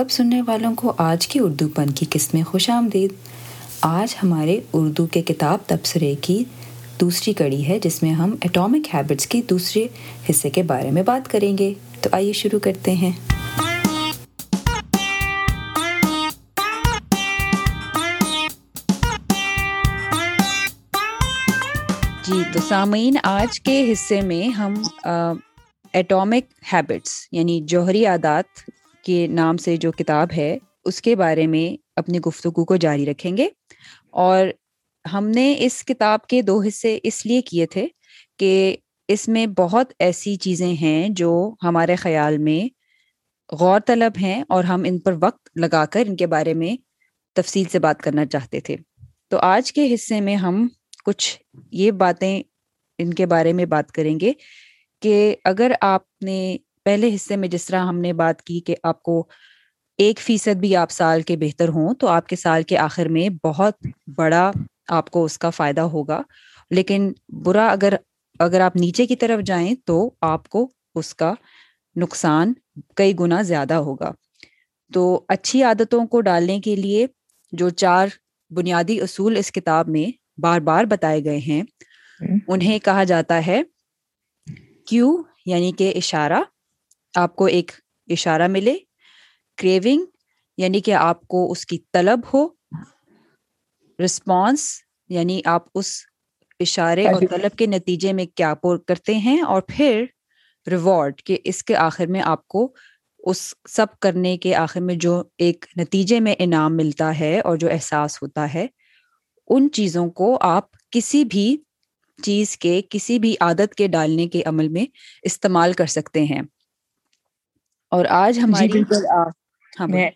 سب سننے والوں کو آج کی اردو پن کی قسمیں خوش آمدید۔ آج ہمارے اردو کے کتاب تبصرے کی دوسری کڑی ہے، جس میں ہم اٹامک ہیبٹس کی دوسرے حصے کے بارے میں بات کریں گے۔ تو آئیے شروع کرتے ہیں۔ جی تو سامعین، آج کے حصے میں ہم ایٹامک ہیبٹس یعنی جوہری عادات کے نام سے جو کتاب ہے، اس کے بارے میں اپنی گفتگو کو جاری رکھیں گے۔ اور ہم نے اس کتاب کے دو حصے اس لیے کیے تھے کہ اس میں بہت ایسی چیزیں ہیں جو ہمارے خیال میں غور طلب ہیں اور ہم ان پر وقت لگا کر ان کے بارے میں تفصیل سے بات کرنا چاہتے تھے۔ تو آج کے حصے میں ہم کچھ یہ باتیں ان کے بارے میں بات کریں گے کہ اگر آپ نے پہلے حصے میں جس طرح ہم نے بات کی کہ آپ کو ایک فیصد بھی آپ سال کے بہتر ہوں تو آپ کے سال کے آخر میں بہت بڑا آپ کو اس کا فائدہ ہوگا۔ لیکن برا اگر اگر آپ نیچے کی طرف جائیں تو آپ کو اس کا نقصان کئی گنا زیادہ ہوگا۔ تو اچھی عادتوں کو ڈالنے کے لیے جو چار بنیادی اصول اس کتاب میں بار بار بتائے گئے ہیں انہیں کہا جاتا ہے کیو یعنی کہ اشارہ آپ کو ایک اشارہ ملے۔ کریونگ یعنی کہ آپ کو اس کی طلب ہو۔ رسپانس یعنی آپ اس اشارے اور طلب کے نتیجے میں کیا پور کرتے ہیں اور پھر ریوارڈ کہ اس کے آخر میں آپ کو اس سب کرنے کے آخر میں جو ایک نتیجے میں انعام ملتا ہے اور جو احساس ہوتا ہے ان چیزوں کو آپ کسی بھی چیز کے کسی بھی عادت کے ڈالنے کے عمل میں استعمال کر سکتے ہیں۔ اور آج جی، ہماری بالکل ہاں میں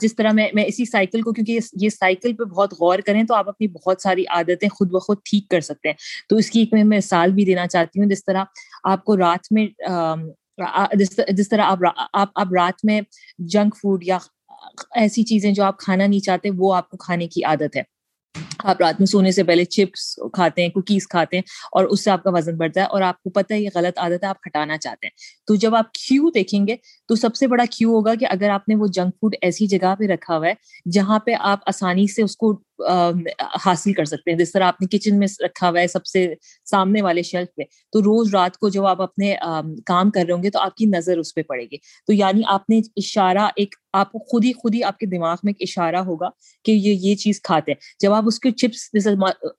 جس طرح میں میں اسی سائیکل کو کیونکہ یہ سائیکل پہ بہت غور کریں تو آپ اپنی بہت ساری عادتیں خود بخود ٹھیک کر سکتے ہیں۔ تو اس کی ایک میں مثال بھی دینا چاہتی ہوں جس طرح آپ کو رات میں جس طرح آپ آپ رات میں جنک فوڈ یا ایسی چیزیں جو آپ کھانا نہیں چاہتے وہ آپ کو کھانے کی عادت ہے۔ آپ رات میں سونے سے پہلے چپس کھاتے ہیں، کوکیز کھاتے ہیں اور اس سے آپ کا وزن بڑھتا ہے اور آپ کو پتہ ہے یہ غلط عادت ہے، آپ ہٹانا چاہتے ہیں۔ تو جب آپ کیو دیکھیں گے تو سب سے بڑا کیو ہوگا کہ اگر آپ نے وہ جنک فوڈ ایسی جگہ پہ رکھا ہوا ہے جہاں پہ آپ آسانی سے اس کو حاصل کر سکتے ہیں۔ جس طرح آپ نے کچن میں رکھا ہوا ہے، سب سے سامنے والے شیلف پہ۔ تو روز رات کو جب آپ اپنے کام کر رہے ہوں گے تو آپ کی نظر اس پہ پڑے گی۔ تو یعنی آپ نے اشارہ ایک، آپ کو خود ہی خود ہی آپ کے دماغ میں ایک اشارہ ہوگا کہ یہ یہ چیز کھاتے ہیں۔ جب آپ اس کے چپس جیسے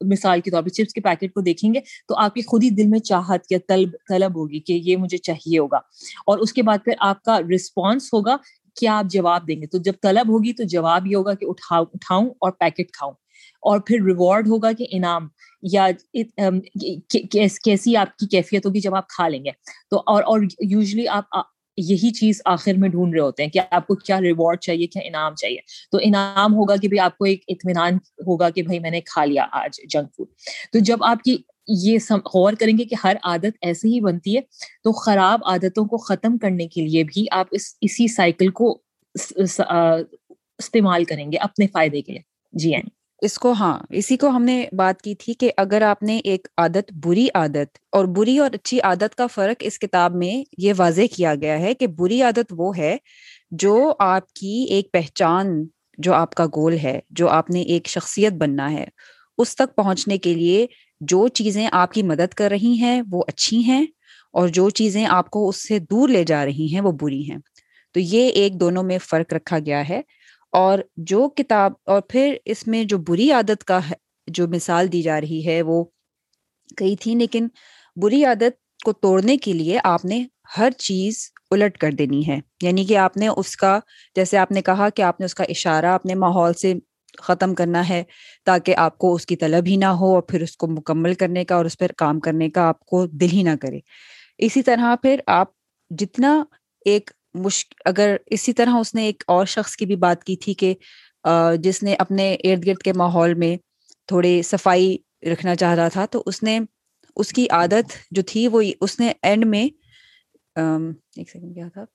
مثال کے طور پہ چپس کے پیکٹ کو دیکھیں گے تو آپ کی خود ہی دل میں چاہت یا طلب طلب ہوگی کہ یہ مجھے چاہیے ہوگا۔ اور اس کے بعد پھر آپ کا رسپانس ہوگا کیا آپ جواب دیں گے؟ تو جب طلب ہوگی تو جواب یہ ہوگا کہ اٹھاؤ، اٹھاؤں اور پیکٹ کھاؤں۔ اور پھر ریوارڈ ہوگا کہ انعام یا کیسی آپ کی کیفیت ہوگی جب آپ کھا لیں گے۔ تو اور اور یوزلی آپ یہی چیز آخر میں ڈھونڈ رہے ہوتے ہیں کہ آپ کو کیا ریوارڈ چاہیے، کیا انعام چاہیے۔ تو انعام ہوگا کہ آپ کو ایک اطمینان ہوگا کہ بھائی میں نے کھا لیا آج جنک فوڈ تو جب آپ کی یہ غور کریں گے کہ ہر عادت ایسے ہی بنتی ہے۔ تو خراب عادتوں کو ختم کرنے کے لیے بھی آپ اس، اسی سائیکل کو استعمال کریں گے اپنے فائدے کے لیے۔ جی این اس کو ہاں اسی کو ہم نے بات کی تھی کہ اگر آپ نے ایک عادت، بری عادت، اور بری اور اچھی عادت کا فرق اس کتاب میں یہ واضح کیا گیا ہے کہ بری عادت وہ ہے جو آپ کی ایک پہچان، جو آپ کا گول ہے، جو آپ نے ایک شخصیت بننا ہے، اس تک پہنچنے کے لیے جو چیزیں آپ کی مدد کر رہی ہیں وہ اچھی ہیں اور جو چیزیں آپ کو اس سے دور لے جا رہی ہیں وہ بری ہیں۔ تو یہ ایک دونوں میں فرق رکھا گیا ہے اور جو کتاب اور پھر اس میں جو بری عادت کا جو مثال دی جا رہی ہے، وہ کئی تھی، لیکن بری عادت کو توڑنے کے لیے آپ نے ہر چیز الٹ کر دینی ہے۔ یعنی کہ آپ نے اس کا، جیسے آپ نے کہا کہ آپ نے اس کا اشارہ اپنے ماحول سے ختم کرنا ہے تاکہ آپ کو اس کی طلب ہی نہ ہو اور پھر اس کو مکمل کرنے کا اور اس پر کام کرنے کا آپ کو دل ہی نہ کرے۔ اسی طرح پھر آپ جتنا ایک مشک، اگر اسی طرح اس نے ایک اور شخص کی بھی بات کی تھی کہ جس نے اپنے ارد گرد کے ماحول میں تھوڑے صفائی رکھنا چاہ رہا تھا، تو اس نے اس کی عادت جو تھی وہ اس نے اینڈ میں ایک سیکنڈ کیا تھا؟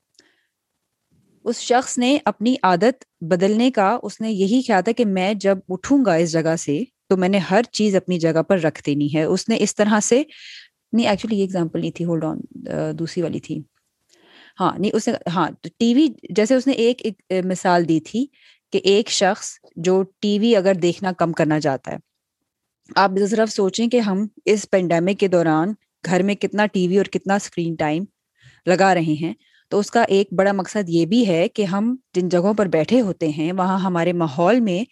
اس شخص نے اپنی عادت بدلنے کا، اس نے یہی کیا تھا کہ میں جب اٹھوں گا اس جگہ سے، تو میں نے ہر چیز اپنی جگہ پر رکھ دینی ہے۔ اس نے اس طرح سے، نہیں ایکچولی یہ ایگزامپل نہیں تھی ہولڈ آن دوسری والی تھی۔ ہاں نہیں، اس نے ہاں ٹی وی، جیسے اس نے ایک ایک مثال دی تھی کہ ایک شخص جو ٹی وی اگر دیکھنا کم کرنا چاہتا ہے۔ آپ صرف سوچیں کہ ہم اس پینڈیمک کے دوران گھر میں کتنا ٹی وی اور کتنا اسکرین ٹائم لگا رہے ہیں۔ تو اس کا ایک بڑا مقصد یہ بھی ہے کہ ہم جن جگہوں پر بیٹھے ہوتے ہیں، وہاں ہمارے ماحول میں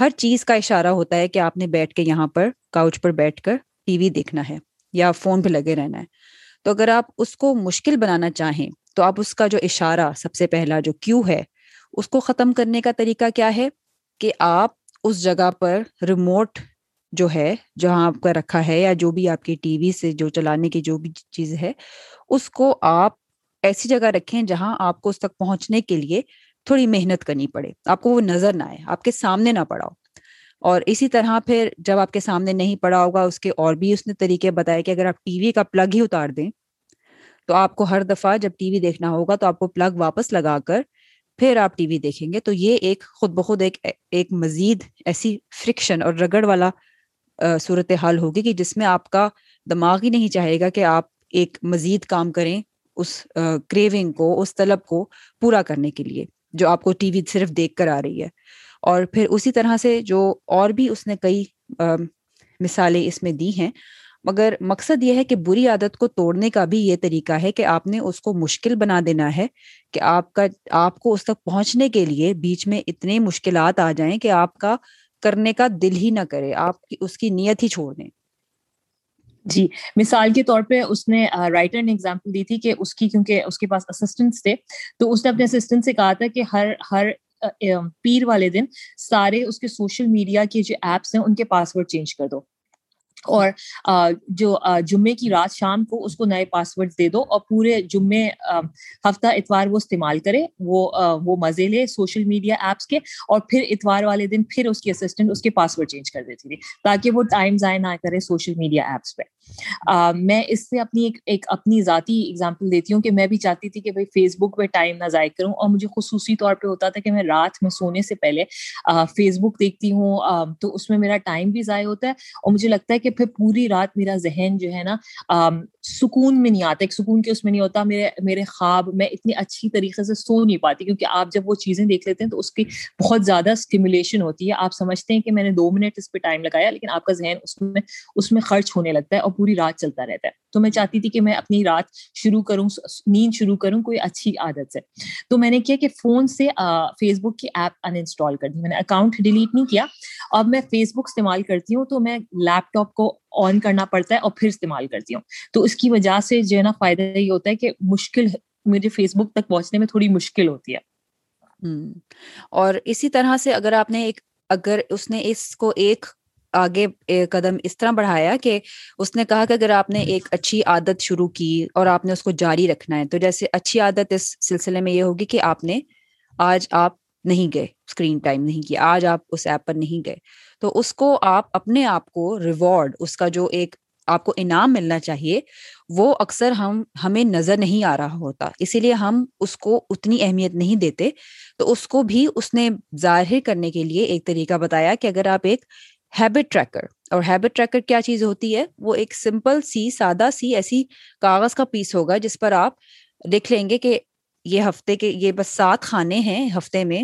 ہر چیز کا اشارہ ہوتا ہے کہ آپ نے بیٹھ کے یہاں پر کاؤچ پر بیٹھ کر ٹی وی دیکھنا ہے یا فون پہ لگے رہنا ہے۔ تو اگر آپ اس کو مشکل بنانا چاہیں، تو آپ اس کا جو اشارہ سب سے پہلا جو کیو ہے، اس کو ختم کرنے کا طریقہ کیا ہے؟ کہ آپ اس جگہ پر ریموٹ جو ہے، جہاں آپ کا رکھا ہے یا جو بھی آپ کی ٹی وی سے جو چلانے کی جو بھی چیز ہے، اس کو آپ ایسی جگہ رکھیں جہاں آپ کو اس تک پہنچنے کے لیے تھوڑی محنت کرنی پڑے۔ آپ کو وہ نظر نہ آئے، آپ کے سامنے نہ پڑا ہو۔ اور اسی طرح پھر جب آپ کے سامنے نہیں پڑا ہوگا، اس کے اور بھی اس نے طریقے بتائے کہ اگر آپ ٹی وی کا پلگ ہی اتار دیں، تو آپ کو ہر دفعہ جب ٹی وی دیکھنا ہوگا تو آپ کو پلگ واپس لگا کر پھر آپ ٹی وی دیکھیں گے۔ تو یہ ایک خود بخود ایک ایک مزید ایسی فرکشن اور رگڑ والا صورت حال ہوگی کہ جس میں آپ کا دماغ ہی نہیں چاہے گا کہ آپ ایک مزید کام کریں۔ اس کریونگ کو، اس طلب کو پورا کرنے کے لیے، جو آپ کو ٹی وی صرف دیکھ کر آ رہی ہے۔ اور پھر اسی طرح سے جو اور بھی اس نے کئی مثالیں اس میں دی ہیں۔ مگر مقصد یہ ہے کہ بری عادت کو توڑنے کا بھی یہ طریقہ ہے کہ آپ نے اس کو مشکل بنا دینا ہے کہ آپ کا، آپ کو اس تک پہنچنے کے لیے بیچ میں اتنے مشکلات آ جائیں کہ آپ کا کرنے کا دل ہی نہ کرے، آپ کی، اس کی نیت ہی چھوڑ دیں۔ جی مثال کے طور پہ اس نے رائٹر نے اگزامپل دی تھی کہ اس کی، کیونکہ اس کے پاس اسسٹنٹس تھے، تو اس نے اپنے اسسٹنٹ سے کہا تھا کہ ہر ہر پیر والے دن سارے اس کے سوشل میڈیا کے جو ایپس ہیں ان کے پاسورڈ چینج کر دو۔ اور جو جمعے کی رات شام کو اس کو نئے پاسورڈ دے دو اور پورے جمعے ہفتہ اتوار وہ استعمال کرے، وہ وہ مزے لے سوشل میڈیا ایپس کے اور پھر اتوار والے دن پھر اس کی اسسٹنٹ، اس کے پاسورڈ چینج کر دیتی تھی تاکہ وہ ٹائم ضائع نہ کرے سوشل میڈیا ایپس پہ۔ میں اس سے اپنی ایک ایک اپنی ذاتی اگزامپل دیتی ہوں کہ میں بھی چاہتی تھی کہ بھائی فیس بک پہ ٹائم نہ ضائع کروں اور مجھے خصوصی طور پہ ہوتا تھا کہ میں رات میں سونے سے پہلے فیس بک دیکھتی ہوں تو اس میں میرا ٹائم بھی ضائع ہوتا ہے اور مجھے لگتا ہے کہ کہ پھر پوری رات میرا ذہن جو ہے نا سکون میں نہیں آتا، ایک سکون کے اس میں نہیں ہوتا، میرے میرے خواب، میں اتنی اچھی طریقے سے سو نہیں پاتی، کیونکہ آپ جب وہ چیزیں دیکھ لیتے ہیں تو اس کی بہت زیادہ اسٹیمولیشن ہوتی ہے۔ آپ سمجھتے ہیں کہ میں نے دو منٹ اس پہ ٹائم لگایا، لیکن آپ کا ذہن اس میں اس میں خرچ ہونے لگتا ہے اور پوری رات چلتا رہتا ہے۔ تو میں چاہتی تھی کہ میں اپنی رات شروع کروں، نیند شروع کروں کوئی اچھی عادت سے۔ تو میں نے کیا کہ فون سے فیس بک کی ایپ ان انسٹال کر دی۔ میں نے اکاؤنٹ ڈیلیٹ نہیں کیا۔ اب میں فیس بک استعمال کرتی ہوں تو میں لیپ ٹاپ کو آن کرنا پڑتا ہے اور پھر استعمال کرتی ہوں۔ تو اس کی وجہ سے جو ہے نا فائدہ یہ ہوتا ہے کہ مشکل مجھے فیس بک تک پہنچنے میں تھوڑی مشکل ہوتی ہے۔ اور اسی طرح سے اگر آپ نے ایک، اگر اس نے اس کو ایک آگے قدم اس طرح بڑھایا کہ اس نے کہا کہ اگر آپ نے ایک اچھی عادت شروع کی اور آپ نے اس کو جاری رکھنا ہے تو جیسے اچھی عادت اس سلسلے میں یہ ہوگی کہ آپ نے آج آپ نہیں گئے، اسکرین ٹائم نہیں کیا، آج آپ اس ایپ پر نہیں گئے۔ تو اس کو آپ اپنے آپ کو ریوارڈ اس کا جو ایک آپ کو انعام ملنا چاہیے، وہ اکثر ہم، ہمیں نظر نہیں آ رہا ہوتا۔ اسی لیے ہم اس کو اتنی اہمیت نہیں دیتے۔ تو اس کو بھی اس نے ظاہر کرنے کے لیے ایک طریقہ بتایا کہ اگر آپ ایک ہیبٹ ٹریکر اور ہیبٹ ٹریکر کیا چیز ہوتی ہے؟ وہ ایک سمپل سی، سادہ سی ایسی کاغذ کا پیس ہوگا جس پر آپ دیکھ لیں گے کہ یہ ہفتے کے، یہ بس سات کھانے ہیں ہفتے میں۔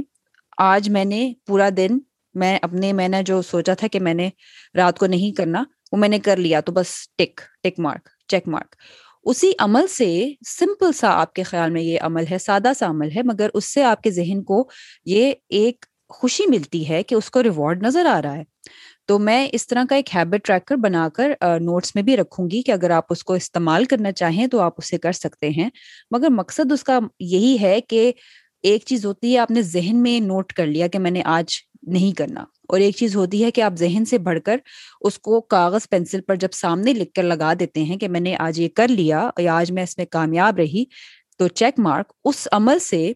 آج میں نے پورا دن میں اپنے میں نے جو سوچا تھا کہ میں نے رات کو نہیں کرنا، وہ میں نے کر لیا تو بس tick tick mark, check mark. اسی عمل سے سمپل سا آپ کے خیال میں یہ عمل ہے، سادہ سا عمل ہے، مگر اس سے آپ کے ذہن کو یہ ایک خوشی ملتی ہے کہ اس کو ریوارڈ نظر آ رہا ہے۔ تو میں اس طرح کا ایک ہیبٹ ٹریکر بنا کر نوٹس میں بھی رکھوں گی کہ اگر آپ اس کو استعمال کرنا چاہیں تو آپ اسے کر سکتے ہیں۔ مگر مقصد اس کا یہی ہے کہ ایک چیز ہوتی ہے آپ نے ذہن میں نوٹ کر لیا کہ میں نے آج نہیں کرنا، اور ایک چیز ہوتی ہے کہ آپ ذہن سے بڑھ کر اس کو کاغذ پینسل پر جب سامنے لکھ کر لگا دیتے ہیں کہ میں نے آج یہ کر لیا یا آج میں اس میں کامیاب رہی، تو چیک مارک اس عمل سے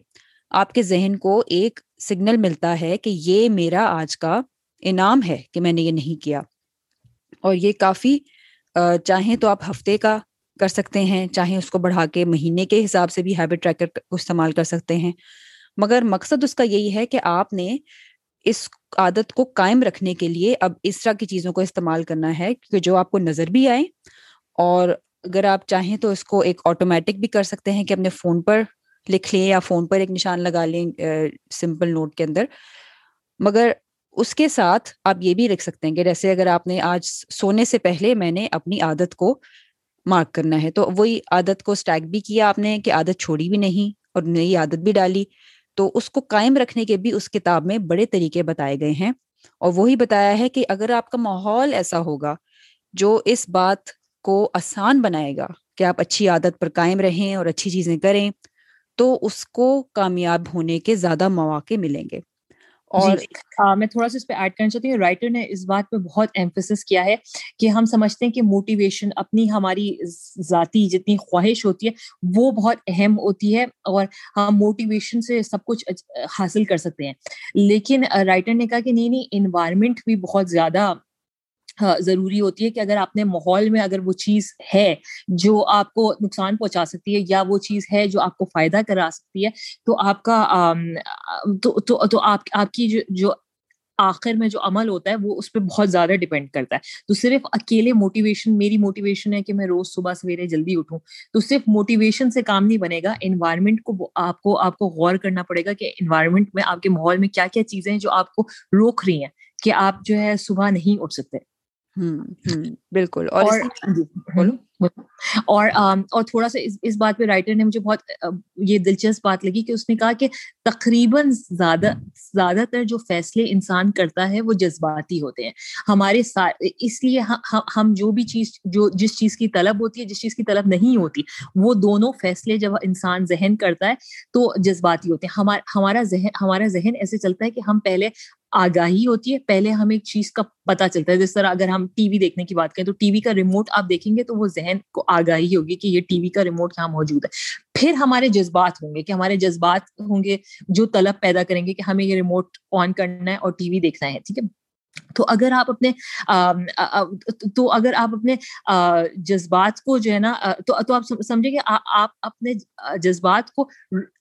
آپ کے ذہن کو ایک سگنل ملتا ہے کہ یہ میرا آج کا انعام ہے کہ میں نے یہ نہیں کیا۔ اور یہ کافی چاہیں تو آپ ہفتے کا کر سکتے ہیں چاہیں اس کو بڑھا کے مہینے کے حساب سے بھی ہیبٹ ٹریکر کو استعمال کر سکتے ہیں۔ مگر مقصد اس کا یہی ہے کہ آپ نے اس عادت کو قائم رکھنے کے لیے اب اس طرح کی چیزوں کو استعمال کرنا ہے کہ جو آپ کو نظر بھی آئے۔ اور اگر آپ چاہیں تو اس کو ایک آٹومیٹک بھی کر سکتے ہیں کہ اپنے فون پر لکھ لیں یا فون پر ایک نشان لگا لیں سمپل نوٹ کے اندر۔ مگر اس کے ساتھ آپ یہ بھی لکھ سکتے ہیں کہ جیسے اگر آپ نے آج سونے سے پہلے میں نے اپنی عادت کو مارک کرنا ہے۔ تو وہی عادت کو اسٹیک بھی کیا آپ نے کہ عادت چھوڑی بھی نہیں اور نئی عادت بھی ڈالی۔ تو اس کو قائم رکھنے کے بھی اس کتاب میں بڑے طریقے بتائے گئے ہیں۔ اور وہی بتایا ہے کہ اگر آپ کا ماحول ایسا ہوگا جو اس بات کو آسان بنائے گا کہ آپ اچھی عادت پر قائم رہیں اور اچھی چیزیں کریں، تو اس کو کامیاب ہونے کے زیادہ مواقع ملیں گے۔ جی۔ اور میں تھوڑا سا اس پہ ایڈ کرنا چاہتی ہوں۔ رائٹر نے اس بات پہ بہت ایمفسس کیا ہے کہ ہم سمجھتے ہیں کہ موٹیویشن اپنی ہماری ذاتی جتنی خواہش ہوتی ہے، وہ بہت اہم ہوتی ہے اور ہم موٹیویشن سے سب کچھ حاصل کر سکتے ہیں۔ لیکن رائٹر نے کہا کہ نہیں نہیں انوائرمنٹ بھی بہت زیادہ ہاں، ضروری ہوتی ہے کہ اگر اپنے ماحول میں اگر وہ چیز ہے جو آپ کو نقصان پہنچا سکتی ہے یا وہ چیز ہے جو آپ کو فائدہ کرا سکتی ہے، تو آپ کا تو آپ آپ کی جو آخر میں جو عمل ہوتا ہے، وہ اس پہ بہت زیادہ ڈپینڈ کرتا ہے۔ تو صرف اکیلے موٹیویشن میری موٹیویشن ہے کہ میں روز صبح سویرے جلدی اٹھوں۔ تو صرف موٹیویشن سے کام نہیں بنے گا انوائرمنٹ کو آپ کو آپ کو غور کرنا پڑے گا کہ انوائرمنٹ میں آپ کے ماحول میں کیا کیا چیزیں ہیں جو آپ کو روک رہی ہیں کہ آپ جو ہے صبح نہیں اٹھ سکتے۔ بالکل۔ اور جی، اور اور تھوڑا سا اس بات پہ رائٹر نے مجھے بہت یہ دلچسپ بات لگی کہ اس نے کہا کہ تقریباً زیادہ زیادہ تر جو فیصلے انسان کرتا ہے وہ جذباتی ہوتے ہیں۔ ہمارے اس لیے ہم جو بھی چیز جو جس چیز کی طلب ہوتی ہے جس چیز کی طلب نہیں ہوتی وہ دونوں فیصلے جب انسان ذہن کرتا ہے تو جذباتی ہوتے ہیں۔ ہمارا ذہن ہمارا ذہن ایسے چلتا ہے کہ ہم پہلے آگاہی ہوتی ہے، پہلے ہمیں ایک چیز کا پتا چلتا ہے۔ جس طرح اگر ہم ٹی وی دیکھنے کی بات کریں تو ٹی وی کا ریموٹ آپ دیکھیں گے تو وہ ذہن کو آگاہی ہوگی کہ یہ ٹی وی کا ریموٹ یہاں موجود ہے۔ پھر ہمارے جذبات ہوں گے کہ ہمارے جذبات ہوں گے جو طلب پیدا کریں گے کہ ہمیں یہ ریموٹ آن کرنا ہے اور ٹی وی دیکھنا ہے، ٹھیک ہے؟ تو اگر آپ اپنے تو اگر آپ اپنے جذبات کو جو ہے نا تو آپ سمجھے کہ آپ اپنے جذبات کو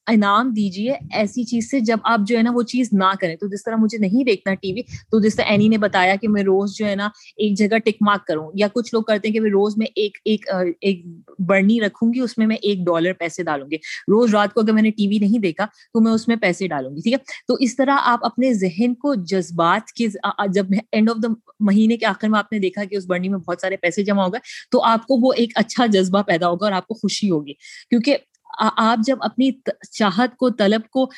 انعام دیجیے ایسی چیز سے جب آپ جو ہے نا وہ چیز نہ کریں۔ تو جس طرح مجھے نہیں دیکھنا ٹی وی، تو جس طرح اینی نے بتایا کہ میں روز جو ہے نا ایک جگہ ٹک مارک کروں، یا کچھ لوگ کرتے ہیں کہ روز میں ایک ایک ایک برنی رکھوں گی، اس میں میں ایک ڈالر پیسے ڈالوں گی۔ روز رات کو اگر میں نے ٹی وی نہیں دیکھا، تو میں اس میں پیسے ڈالوں گی، ٹھیک ہے؟ تو اس طرح آپ اپنے ذہن کو جذبات کے جب اینڈ آف دا مہینے کے آخر میں آپ نے دیکھا کہ اس برنی میں بہت سارے پیسے جمع ہو گئے، تو آپ کو وہ ایک اچھا جذبہ پیدا ہوگا اور آپ کو خوشی ہوگی۔ کیونکہ آپ جب اپنی چاہت کو، طلب کو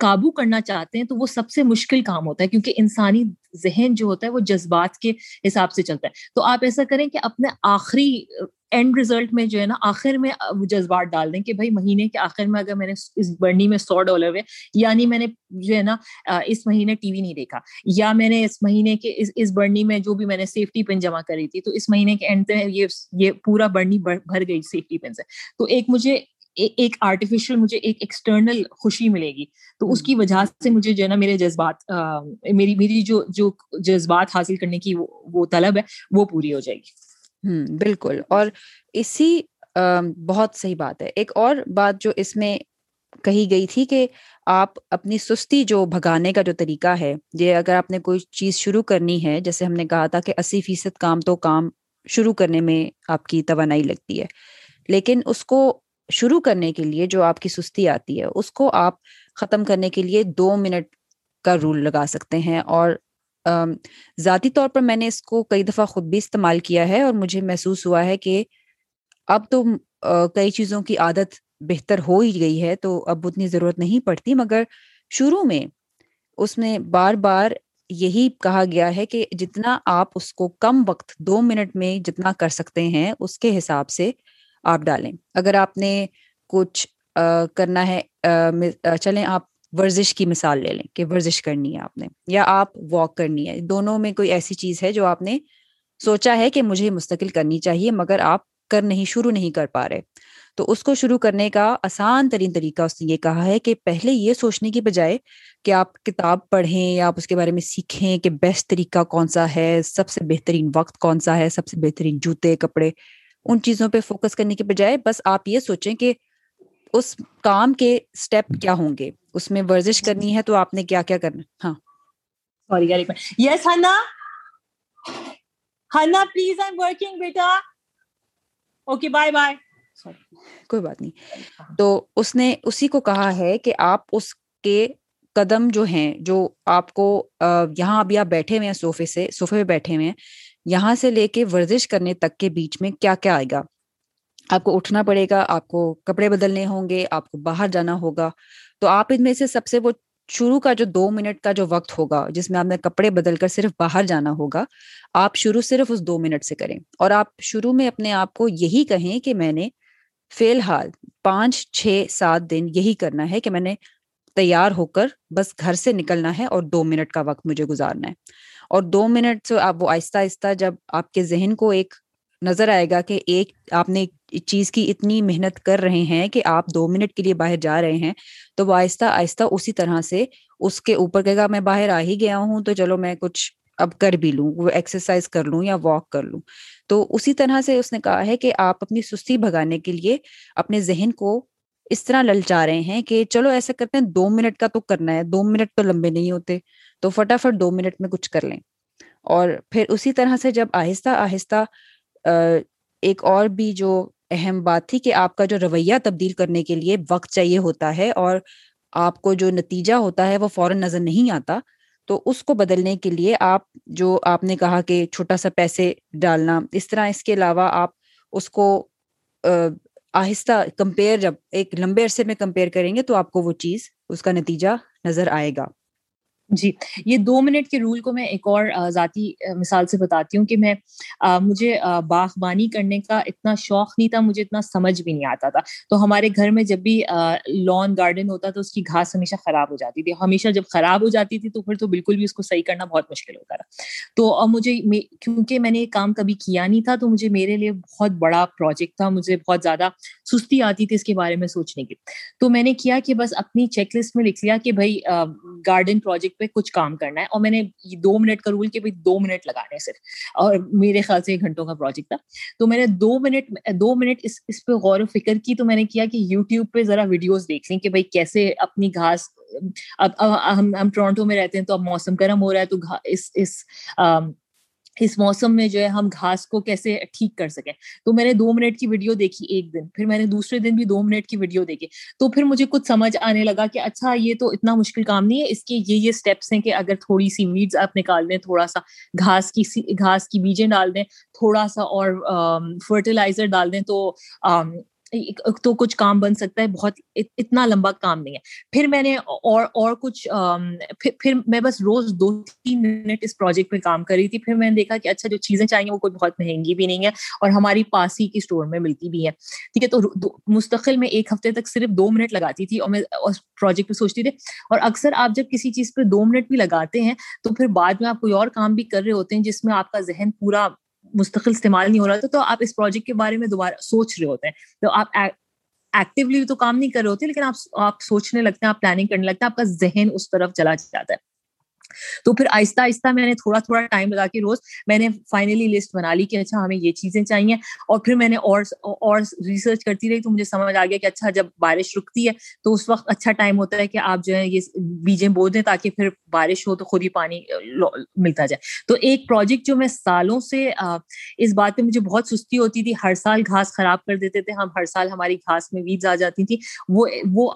قابو کرنا چاہتے ہیں تو وہ سب سے مشکل کام ہوتا ہے، کیونکہ انسانی ذہن جو ہوتا ہے وہ جذبات کے حساب سے چلتا ہے۔ تو آپ ایسا کریں کہ اپنے آخری اینڈ ریزلٹ میں جو ہے نا، آخر میں جذبات ڈال دیں کہ بھائی مہینے کے آخر میں اگر میں نے اس برنی میں سو ڈالر ہوئے یعنی میں نے جو ہے نا اس مہینے ٹی وی نہیں دیکھا، یا میں نے اس مہینے کے اس اس برنی میں جو بھی میں نے سیفٹی پن جمع کری تھی، تو اس مہینے کے اینڈ میں یہ یہ پورا برنی بھر گئی سیفٹی پن سے۔ تو ایک مجھے ایک آرٹیفیشل مجھے ایک ایکسٹرنل خوشی ملے گی۔ تو اس کی وجہ سے مجھے جو ہے نا میرے جذبات میری میری جو جو جذبات حاصل کرنے کی وہ طلب ہے، وہ پوری ہو جائے گی۔ بالکل۔ اور اسی بہت صحیح بات ہے۔ ایک اور بات جو اس میں کہی گئی تھی کہ آپ اپنی سستی جو بھگانے کا جو طریقہ ہے، یہ اگر آپ نے کوئی چیز شروع کرنی ہے، جیسے ہم نے کہا تھا کہ اسی فیصد کام تو کام شروع کرنے میں آپ کی توانائی لگتی ہے، لیکن اس کو شروع کرنے کے لیے جو آپ کی سستی آتی ہے، اس کو آپ ختم کرنے کے لیے دو منٹ کا رول لگا سکتے ہیں۔ اور ذاتی طور پر میں نے اس کو کئی دفعہ خود بھی استعمال کیا ہے اور مجھے محسوس ہوا ہے کہ اب تو کئی چیزوں کی عادت بہتر ہو ہی گئی ہے تو اب اتنی ضرورت نہیں پڑتی۔ مگر شروع میں اس میں بار بار یہی کہا گیا ہے کہ جتنا آپ اس کو کم وقت، دو منٹ میں جتنا کر سکتے ہیں، اس کے حساب سے آپ ڈالیں۔ اگر آپ نے کچھ کرنا ہے چلیں آپ ورزش کی مثال لے لیں کہ ورزش کرنی ہے آپ نے یا آپ واک کرنی ہے۔ دونوں میں کوئی ایسی چیز ہے جو آپ نے سوچا ہے کہ مجھے مستقل کرنی چاہیے مگر آپ کر نہیں، شروع نہیں کر پا رہے۔ تو اس کو شروع کرنے کا آسان ترین طریقہ اس نے یہ کہا ہے کہ پہلے یہ سوچنے کی بجائے کہ آپ کتاب پڑھیں یا آپ اس کے بارے میں سیکھیں کہ بیسٹ طریقہ کون سا ہے، سب سے بہترین وقت کون سا ہے، سب سے بہترین جوتے، کپڑے۔ ان چیزوں پہ فوکس کرنے کے بجائے بس آپ یہ سوچیں کہ اس کام کے اسٹیپ کیا ہوں گے؟ اس میں ورزش کرنی ہے تو آپ نے کیا کیا کرنا؟ ہاں۔ یس ہنا۔ ہنا پلیز آئی ورکنگ بیٹا۔ اوکے بائے بائے کوئی بات نہیں۔ تو اس نے اسی کو کہا ہے کہ آپ اس کے قدم جو ہیں جو آپ کو یہاں ابھی آپ بیٹھے ہوئے ہیں صوفے سے صوفے پہ بیٹھے ہوئے ہیں یہاں سے لے کے ورزش کرنے تک کے بیچ میں کیا کیا آئے گا؟ آپ کو اٹھنا پڑے گا، آپ کو کپڑے بدلنے ہوں گے، آپ کو باہر جانا ہوگا۔ تو آپ ان میں سے سب سے وہ شروع کا جو دو منٹ کا جو وقت ہوگا، جس میں آپ نے کپڑے بدل کر صرف باہر جانا ہوگا، آپ شروع صرف اس دو منٹ سے کریں۔ اور آپ شروع میں اپنے آپ کو یہی کہیں کہ میں نے فی الحال پانچ، چھ، سات دن یہی کرنا ہے کہ میں نے تیار ہو کر بس گھر سے نکلنا ہے اور دو منٹ کا وقت مجھے گزارنا ہے۔ اور دو منٹ سے آپ وہ آہستہ آہستہ جب آپ کے ذہن کو ایک نظر آئے گا کہ ایک آپ نے چیز کی اتنی محنت کر رہے ہیں کہ آپ دو منٹ کے لیے باہر جا رہے ہیں، تو وہ آہستہ آہستہ اسی طرح سے اس کے اوپر کہے گا میں باہر آ ہی گیا ہوں تو چلو میں کچھ اب کر بھی لوں، وہ ایکسرسائز کر لوں یا واک کر لوں۔ تو اسی طرح سے اس نے کہا ہے کہ آپ اپنی سستی بھگانے کے لیے اپنے ذہن کو اس طرح للچا رہے ہیں کہ چلو ایسا کرتے ہیں دو منٹ کا تو کرنا ہے، دو منٹ تو لمبے نہیں ہوتے، تو فٹافٹ دو منٹ میں کچھ کر لیں۔ اور پھر اسی طرح سے جب آہستہ آہستہ ایک اور بھی جو اہم بات تھی کہ آپ کا جو رویہ تبدیل کرنے کے لیے وقت چاہیے ہوتا ہے اور آپ کو جو نتیجہ ہوتا ہے وہ فوراً نظر نہیں آتا، تو اس کو بدلنے کے لیے آپ جو آپ نے کہا کہ چھوٹا سا پیسے ڈالنا، اس طرح اس کے علاوہ آپ اس کو آہستہ کمپیئر جب ایک لمبے عرصے میں کمپیئر کریں گے تو آپ کو وہ چیز اس کا نتیجہ نظر آئے گا۔ جی یہ دو منٹ کے رول کو میں ایک اور ذاتی مثال سے بتاتی ہوں کہ میں مجھے باغبانی کرنے کا اتنا شوق نہیں تھا، مجھے اتنا سمجھ بھی نہیں آتا تھا۔ تو ہمارے گھر میں جب بھی لان گارڈن ہوتا تو اس کی گھاس ہمیشہ خراب ہو جاتی تھی۔ ہمیشہ جب خراب ہو جاتی تھی تو پھر تو بالکل بھی اس کو صحیح کرنا بہت مشکل ہوتا رہا۔ تو مجھے کیونکہ میں نے یہ کام کبھی کیا نہیں تھا تو مجھے میرے لیے بہت بڑا پروجیکٹ تھا، مجھے بہت زیادہ سستی آتی تھی اس کے بارے میں سوچنے کی۔ تو میں نے کیا کہ بس اپنی چیک لسٹ میں لکھ لیا کہ بھائی گارڈن پروجیکٹ پہ کچھ کام کرنا ہے اور میں نے دو منٹ کا رول کہ دو منٹ لگانے صرف۔ اور میرے خیال سے ایک گھنٹوں کا پروجیکٹ تھا۔ تو میں نے دو منٹ دو منٹ اس اس پہ غور و فکر کی تو میں نے کیا کہ یوٹیوب پہ ذرا ویڈیوز دیکھ لیں کہ بھائی کیسے اپنی گھاس، اب ہم ہم ٹورانٹو میں رہتے ہیں تو اب موسم گرم ہو رہا ہے تو اس اس اس موسم میں جو ہے ہم گھاس کو کیسے ٹھیک کر سکیں۔ تو میں نے دو منٹ کی ویڈیو دیکھی ایک دن، پھر میں نے دوسرے دن بھی دو منٹ کی ویڈیو دیکھی۔ تو پھر مجھے کچھ سمجھ آنے لگا کہ اچھا یہ تو اتنا مشکل کام نہیں ہے، اس کے یہ یہ اسٹیپس ہیں کہ اگر تھوڑی سی ویڈز آپ نکال دیں، تھوڑا سا گھاس کی گھاس کی بیجیں ڈال دیں، تھوڑا سا اور فرٹیلائزر ڈال دیں تو تو کچھ کام بن سکتا ہے، بہت اتنا لمبا کام نہیں ہے۔ پھر میں نے اور اور کچھ پھر میں بس روز دو تین منٹ اس پروجیکٹ پہ کام کر رہی تھی۔ پھر میں نے دیکھا کہ اچھا جو چیزیں چاہیے وہ کوئی بہت مہنگی بھی نہیں ہے اور ہماری پاس ہی کی اسٹور میں ملتی بھی ہے ٹھیک ہے، تو مستقل میں ایک ہفتے تک صرف دو منٹ لگاتی تھی اور میں پروجیکٹ پہ سوچتی تھی۔ اور اکثر آپ جب کسی چیز پہ دو منٹ بھی لگاتے ہیں تو پھر بعد میں آپ کوئی اور کام بھی کر رہے ہوتے ہیں جس میں آپ کا ذہن پورا مستقل استعمال نہیں ہو رہا تھا، تو آپ اس پروجیکٹ کے بارے میں دوبارہ سوچ رہے ہوتے ہیں۔ تو آپ ایکٹیولی تو کام نہیں کر رہے ہوتے، لیکن آپ آپ سوچنے لگتے ہیں، آپ پلاننگ کرنے لگتے ہیں، آپ کا ذہن اس طرف چلا جاتا ہے۔ تو پھر آہستہ آہستہ میں نے تھوڑا تھوڑا ٹائم لگا کے روز میں نے فائنلی لسٹ بنا لی کہ اچھا ہمیں یہ چیزیں چاہیے اور پھر میں نے اور اور ریسرچ کرتی رہی تو مجھے سمجھ آ گیا کہ اچھا جب بارش رکتی ہے تو اس وقت اچھا ٹائم ہوتا ہے کہ آپ جو ہے یہ بیجیں بو دیں تاکہ پھر بارش ہو تو خود ہی پانی ملتا جائے۔ تو ایک پروجیکٹ جو میں سالوں سے اس بات پہ مجھے بہت سستی ہوتی تھی۔ ہر سال گھاس خراب کر دیتے تھے۔ ہم ہر سال ہماری گھاس میں ویڈز آ جاتی تھی۔ وہ وہ،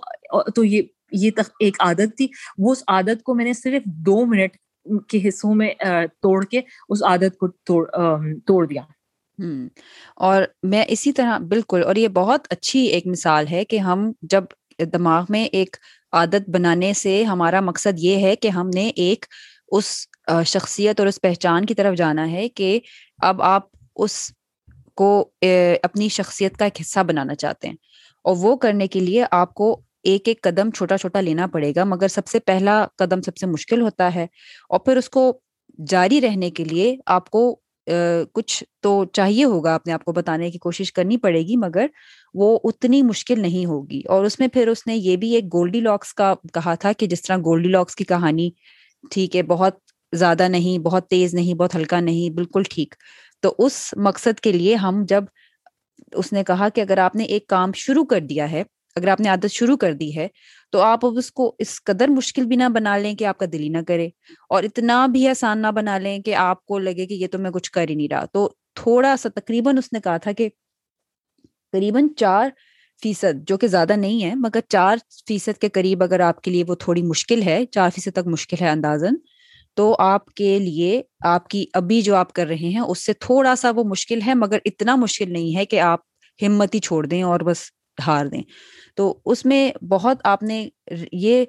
تو یہ یہ ایک عادت تھی۔ وہ اس عادت کو میں نے صرف دو منٹ کے حصوں میں توڑ کے اس عادت کو توڑ دیا۔ اور میں اسی طرح، بالکل، اور یہ بہت اچھی ایک مثال ہے کہ ہم جب دماغ میں ایک عادت بنانے سے ہمارا مقصد یہ ہے کہ ہم نے ایک اس شخصیت اور اس پہچان کی طرف جانا ہے کہ اب آپ اس کو اپنی شخصیت کا ایک حصہ بنانا چاہتے ہیں، اور وہ کرنے کے لیے آپ کو ایک ایک قدم چھوٹا چھوٹا لینا پڑے گا، مگر سب سے پہلا قدم سب سے مشکل ہوتا ہے اور پھر اس کو جاری رہنے کے لیے آپ کو کچھ تو چاہیے ہوگا اپنے آپ کو بتانے کی کوشش کرنی پڑے گی، مگر وہ اتنی مشکل نہیں ہوگی۔ اور اس میں پھر اس نے یہ بھی ایک گولڈی لاکس کا کہا تھا کہ جس طرح گولڈی لاکس کی کہانی، ٹھیک ہے، بہت زیادہ نہیں، بہت تیز نہیں، بہت ہلکا نہیں، بالکل ٹھیک۔ تو اس مقصد کے لیے ہم جب اس نے کہا کہ اگر آپ نے ایک کام شروع کر دیا ہے اگر آپ نے عادت شروع کر دی ہے، تو آپ اب اس کو اس قدر مشکل بھی نہ بنا لیں کہ آپ کا دل ہی نہ کرے اور اتنا بھی آسان نہ بنا لیں کہ آپ کو لگے کہ یہ تو میں کچھ کر ہی نہیں رہا۔ تو تھوڑا سا تقریباً اس نے کہا تھا کہ قریباً چار فیصد، جو کہ زیادہ نہیں ہے، مگر چار فیصد کے قریب اگر آپ کے لیے وہ تھوڑی مشکل ہے، چار فیصد تک مشکل ہے اندازن تو آپ کے لیے آپ کی ابھی جو آپ کر رہے ہیں، اس سے تھوڑا سا وہ مشکل ہے، مگر اتنا مشکل نہیں ہے کہ آپ ہمت ہی چھوڑ دیں اور بس ہار دیں۔ تو اس میں بہت آپ نے یہ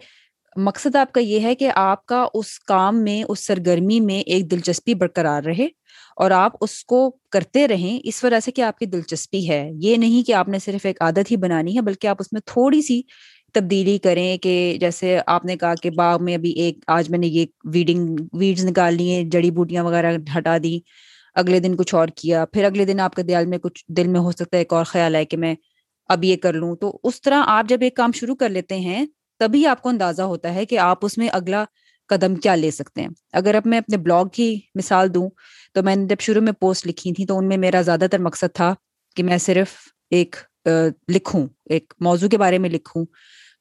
مقصد آپ کا یہ ہے کہ آپ کا اس کام میں، اس سرگرمی میں ایک دلچسپی برقرار رہے اور آپ اس کو کرتے رہیں۔ اس وجہ سے کہ آپ کی دلچسپی ہے۔ یہ نہیں کہ آپ نے صرف ایک عادت ہی بنانی ہے، بلکہ آپ اس میں تھوڑی سی تبدیلی کریں کہ جیسے آپ نے کہا کہ باغ میں ابھی ایک، آج میں نے یہ ویڈنگ، ویڈز نکال لی ہیں، جڑی بوٹیاں وغیرہ ہٹا دی اگلے دن کچھ اور کیا، پھر اگلے دن آپ کے دیال میں کچھ، دل میں ہو سکتا ہے ایک اور خیال ہے کہ میں اب یہ کر لوں۔ تو اس طرح آپ جب ایک کام شروع کر لیتے ہیں، تبھی آپ کو اندازہ ہوتا ہے کہ آپ اس میں اگلا قدم کیا لے سکتے ہیں۔ اگر اب میں اپنے بلاگ کی مثال دوں، تو میں نے جب شروع میں پوسٹ لکھی تھی تو ان میں میرا زیادہ تر مقصد تھا کہ میں صرف ایک لکھوں، ایک موضوع کے بارے میں لکھوں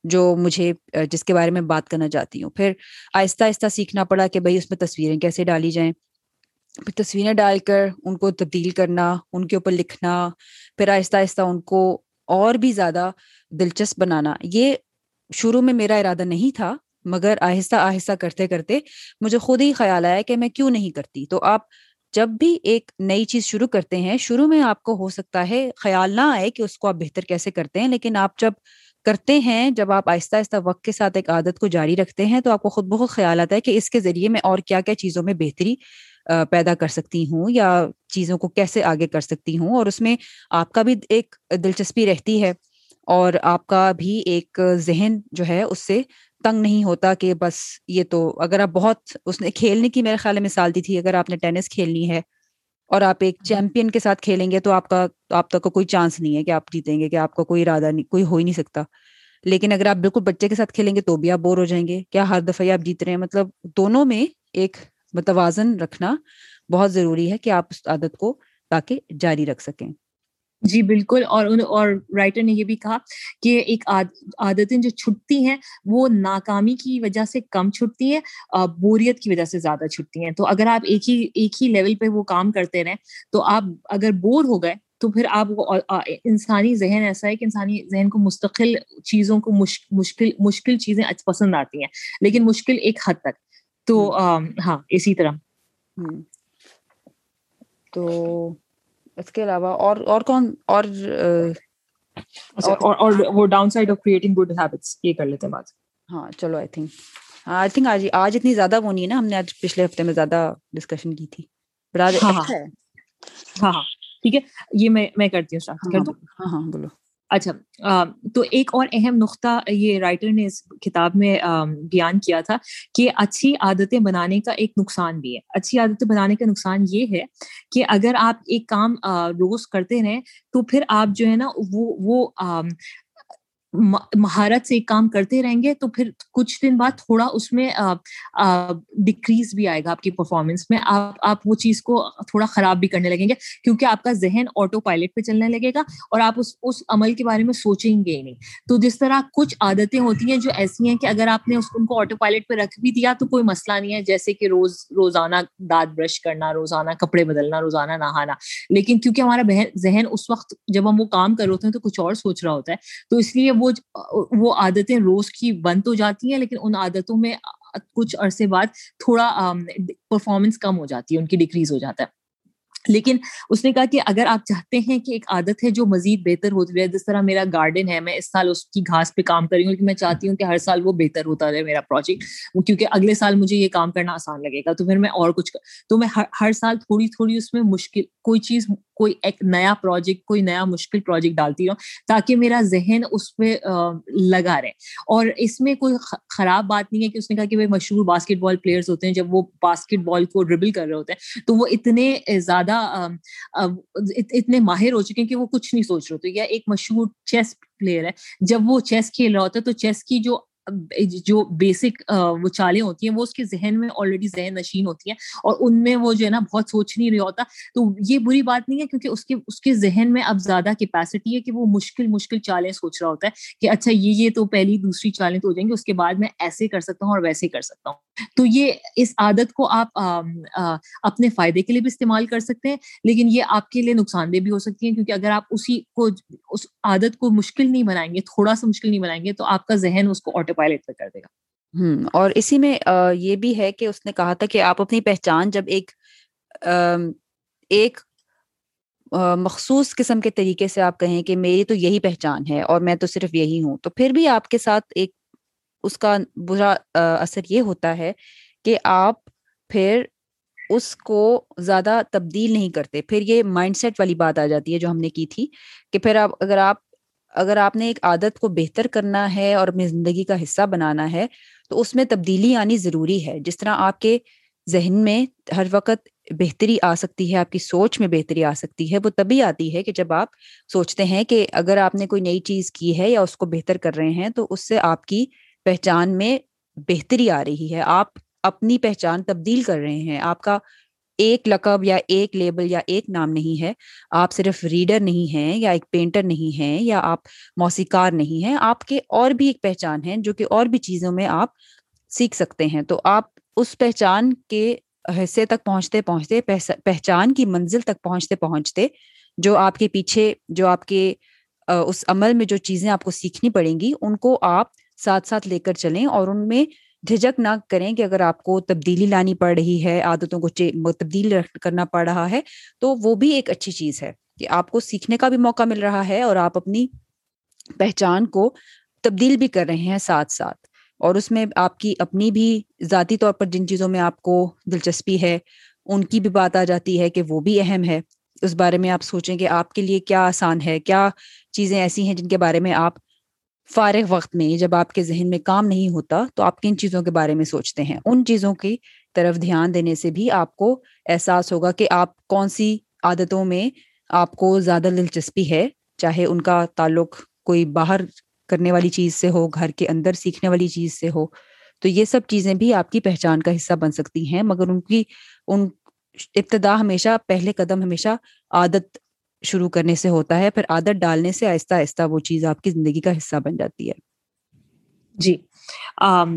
جو مجھے جس کے بارے میں بات کرنا چاہتی ہوں۔ پھر آہستہ آہستہ سیکھنا پڑا کہ بھائی اس میں تصویریں کیسے ڈالی جائیں۔ پھر تصویریں ڈال کر ان کو تبدیل کرنا، ان کے اوپر لکھنا، پھر آہستہ آہستہ ان کو اور بھی زیادہ دلچسپ بنانا۔ یہ شروع میں میرا ارادہ نہیں تھا، مگر آہستہ آہستہ کرتے کرتے مجھے خود ہی خیال آیا کہ میں کیوں نہیں کرتی۔ تو آپ جب بھی ایک نئی چیز شروع کرتے ہیں، شروع میں آپ کو ہو سکتا ہے خیال نہ آئے کہ اس کو آپ بہتر کیسے کرتے ہیں، لیکن آپ جب کرتے ہیں، جب آپ آہستہ آہستہ وقت کے ساتھ ایک عادت کو جاری رکھتے ہیں، تو آپ کو خود بہت خیال آتا ہے کہ اس کے ذریعے میں اور کیا کیا چیزوں میں بہتری پیدا کر سکتی ہوں یا چیزوں کو کیسے آگے کر سکتی ہوں اور اس میں آپ کا بھی ایک دلچسپی رہتی ہے اور آپ کا بھی ایک ذہن جو ہے اس سے تنگ نہیں ہوتا کہ بس یہ تو اگر آپ بہت اس نے کھیلنے کی میرے خیال میں مثال دی تھی اگر آپ نے ٹینس کھیلنی ہے اور آپ ایک چیمپئن کے ساتھ کھیلیں گے تو آپ کا آپ تک کا کوئی چانس نہیں ہے کہ آپ جیتیں گے کہ آپ کا کوئی ارادہ نہیں کوئی ہو ہی نہیں سکتا۔ لیکن اگر آپ بالکل بچے کے ساتھ کھیلیں گے تو بھی آپ بور ہو جائیں گے کیا ہر دفعہ آپ جیت رہے ہیں؟ مطلب دونوں میں ایک متوازن رکھنا بہت ضروری ہے کہ آپ اس عادت کو تاکہ جاری رکھ سکیں۔ جی بالکل۔ اور اور رائٹر نے یہ بھی کہا کہ ایک عادتیں جو چھٹتی ہیں وہ ناکامی کی وجہ سے کم چھٹتی ہیں بوریت کی وجہ سے زیادہ چھٹتی ہیں۔ تو اگر آپ ایک ہی ایک ہی لیول پہ وہ کام کرتے رہیں تو آپ اگر بور ہو گئے تو پھر آپ انسانی ذہن ایسا ہے کہ انسانی ذہن کو مستقل چیزوں کو مشکل مشکل چیزیں پسند آتی ہیں، لیکن مشکل ایک حد تک۔ تو ہاں اسی طرح۔ تو اس کے علاوہ اور اور کون اور اور وہ downside of creating good habits یہ کر لیتے ہیں بات ہاں چلو آئی تھنک آئی تھنک آج آج اتنی زیادہ وہ نہیں ہے نا ہم نے آج پچھلے ہفتے میں زیادہ ڈسکشن کی تھی۔ ہاں ہاں۔ ہاں ٹھیک ہے یہ میں میں کرتی ہوں۔ ہاں ہاں بولو۔ اچھا تو ایک اور اہم نقطہ یہ رائٹر نے اس کتاب میں بیان کیا تھا کہ اچھی عادتیں بنانے کا ایک نقصان بھی ہے۔ اچھی عادتیں بنانے کا نقصان یہ ہے کہ اگر آپ ایک کام روز کرتے رہیں تو پھر آپ جو ہے نا وہ وہ مہارت سے ایک کام کرتے رہیں گے تو پھر کچھ دن بعد تھوڑا اس میں ڈکریز بھی آئے گا آپ کی پرفارمنس میں۔ آپ آپ وہ چیز کو تھوڑا خراب بھی کرنے لگیں گے کیونکہ آپ کا ذہن آٹو پائلٹ پہ چلنے لگے گا اور آپ اس اس عمل کے بارے میں سوچیں گے ہی نہیں۔ تو جس طرح کچھ عادتیں ہوتی ہیں جو ایسی ہیں کہ اگر آپ نے اس ان کو آٹو پائلٹ پہ رکھ بھی دیا تو کوئی مسئلہ نہیں ہے۔ جیسے کہ روز، روزانہ دانت برش کرنا، روزانہ کپڑے بدلنا، روزانہ نہانا۔ لیکن کیونکہ ہمارا ذہن اس وقت جب ہم وہ کام کر رہے ہوتے ہیں تو کچھ اور سوچ رہا ہوتا ہے۔ تو اس لیے وہ وہ وہ عادتیں روز کی بند تو جاتی ہیں، لیکن ان عادتوں میں کچھ عرصے بعد تھوڑا پرفارمنس کم ہو جاتی ہے، ان کی ڈکریز ہو جاتا ہے۔ لیکن اس نے کہا کہ اگر آپ چاہتے ہیں کہ ایک عادت ہے جو مزید بہتر ہوتی رہے، جس طرح میرا گارڈن ہے، میں اس سال اس کی گھاس پہ کام کر رہی ہوں، لیکن میں چاہتی ہوں کہ ہر سال وہ بہتر ہوتا رہے میرا پروجیکٹ کیونکہ اگلے سال مجھے یہ کام کرنا آسان لگے گا۔ تو پھر میں اور کچھ تو میں ہر سال تھوڑی تھوڑی اس میں مشکل کوئی چیز، کوئی ایک نیا پروجیکٹ کوئی نیا مشکل پروجیکٹ ڈالتی رہوں تاکہ میرا ذہن اس پہ لگا رہے۔ اور اس میں کوئی خراب بات نہیں ہے کہ اس نے کہا کہ مشہور باسکٹ بال پلیئرس ہوتے ہیں، جب وہ باسکٹ بال کو ڈربل کر رہے ہوتے ہیں، تو وہ اتنے زیادہ اتنے ماہر ہو چکے ہیں کہ وہ کچھ نہیں سوچ رہے ہوتے یا ایک مشہور چیس پلیئر ہے۔ جب وہ چیس کھیل رہا ہوتا ہے تو چیس کی جو جو بیسک وہ چالیں ہوتی ہیں، وہ اس کے ذہن میں آلریڈی ذہن نشین ہوتی ہیں اور ان میں وہ جو ہے نا بہت سوچ نہیں رہا ہوتا۔ تو یہ بری بات نہیں ہے کیونکہ اس کے اس کے ذہن میں اب زیادہ کیپیسٹی ہے کہ وہ مشکل مشکل چالیں سوچ رہا ہوتا ہے کہ اچھا یہ یہ تو پہلی دوسری چالیں تو ہو جائیں گی، اس کے بعد میں ایسے کر سکتا ہوں اور ویسے کر سکتا ہوں۔ تو یہ اس عادت کو آپ اپنے فائدے کے لیے بھی استعمال کر سکتے ہیں، لیکن یہ آپ کے لیے نقصان دہ بھی ہو سکتی ہیں کیونکہ اگر آپ اسی کو، اس عادت کو مشکل نہیں بنائیں گے، تھوڑا سا مشکل نہیں بنائیں گے، تو آپ کا ذہن اس کو آٹو پائلٹ پہ کر دے گا۔ اور اسی میں یہ بھی ہے کہ اس نے کہا تھا کہ آپ اپنی پہچان جب ایک ایک مخصوص قسم کے طریقے سے آپ کہیں کہ میری تو یہی پہچان ہے اور میں تو صرف یہی ہوں، تو پھر بھی آپ کے ساتھ ایک، اس کا برا اثر یہ ہوتا ہے کہ آپ پھر اس کو زیادہ تبدیل نہیں کرتے۔ پھر یہ مائنڈ سیٹ والی بات آ جاتی ہے جو ہم نے کی تھی کہ پھر آپ، اگر آپ اگر آپ نے ایک عادت کو بہتر کرنا ہے اور اپنی زندگی کا حصہ بنانا ہے، تو اس میں تبدیلی آنی ضروری ہے۔ جس طرح آپ کے ذہن میں ہر وقت بہتری آ سکتی ہے، آپ کی سوچ میں بہتری آ سکتی ہے، وہ تبھی آتی ہے کہ جب آپ سوچتے ہیں کہ اگر آپ نے کوئی نئی چیز کی ہے یا اس کو بہتر کر رہے ہیں، تو اس سے آپ کی پہچان میں بہتری آ رہی ہے۔ آپ اپنی پہچان تبدیل کر رہے ہیں۔ آپ کا ایک لقب یا ایک لیبل یا ایک نام نہیں ہے۔ آپ صرف ریڈر نہیں ہیں یا ایک پینٹر نہیں ہیں یا آپ موسیقار نہیں ہیں، آپ کے اور بھی ایک پہچان ہے جو کہ اور بھی چیزوں میں آپ سیکھ سکتے ہیں۔ تو آپ اس پہچان کے حصے تک پہنچتے پہنچتے پہچان کی منزل تک پہنچتے پہنچتے جو آپ کے پیچھے، جو آپ کے اس عمل میں جو چیزیں آپ کو سیکھنی پڑیں گی، ان کو آپ ساتھ ساتھ لے کر چلیں اور ان میں جھجک نہ کریں کہ اگر آپ کو تبدیلی لانی پڑ رہی ہے، عادتوں کو تبدیل کرنا پڑ رہا ہے، تو وہ بھی ایک اچھی چیز ہے کہ آپ کو سیکھنے کا بھی موقع مل رہا ہے اور آپ اپنی پہچان کو تبدیل بھی کر رہے ہیں ساتھ ساتھ۔ اور اس میں آپ کی اپنی بھی ذاتی طور پر جن چیزوں میں آپ کو دلچسپی ہے، ان کی بھی بات آ جاتی ہے کہ وہ بھی اہم ہے۔ اس بارے میں آپ سوچیں کہ آپ کے لیے کیا آسان ہے، کیا چیزیں ایسی ہیں جن کے بارے میں آپ فارغ وقت میں جب آپ کے ذہن میں کام نہیں ہوتا تو آپ کن چیزوں کے بارے میں سوچتے ہیں؟ ان چیزوں کی طرف دھیان دینے سے بھی آپ کو احساس ہوگا کہ آپ کون سی عادتوں میں آپ کو زیادہ دلچسپی ہے، چاہے ان کا تعلق کوئی باہر کرنے والی چیز سے ہو، گھر کے اندر سیکھنے والی چیز سے ہو، تو یہ سب چیزیں بھی آپ کی پہچان کا حصہ بن سکتی ہیں، مگر ان کی، ان ابتدا ہمیشہ، پہلے قدم ہمیشہ عادت شروع کرنے سے ہوتا ہے، پھر عادت ڈالنے سے آہستہ آہستہ وہ چیز آپ کی زندگی کا حصہ بن جاتی ہے۔ جی۔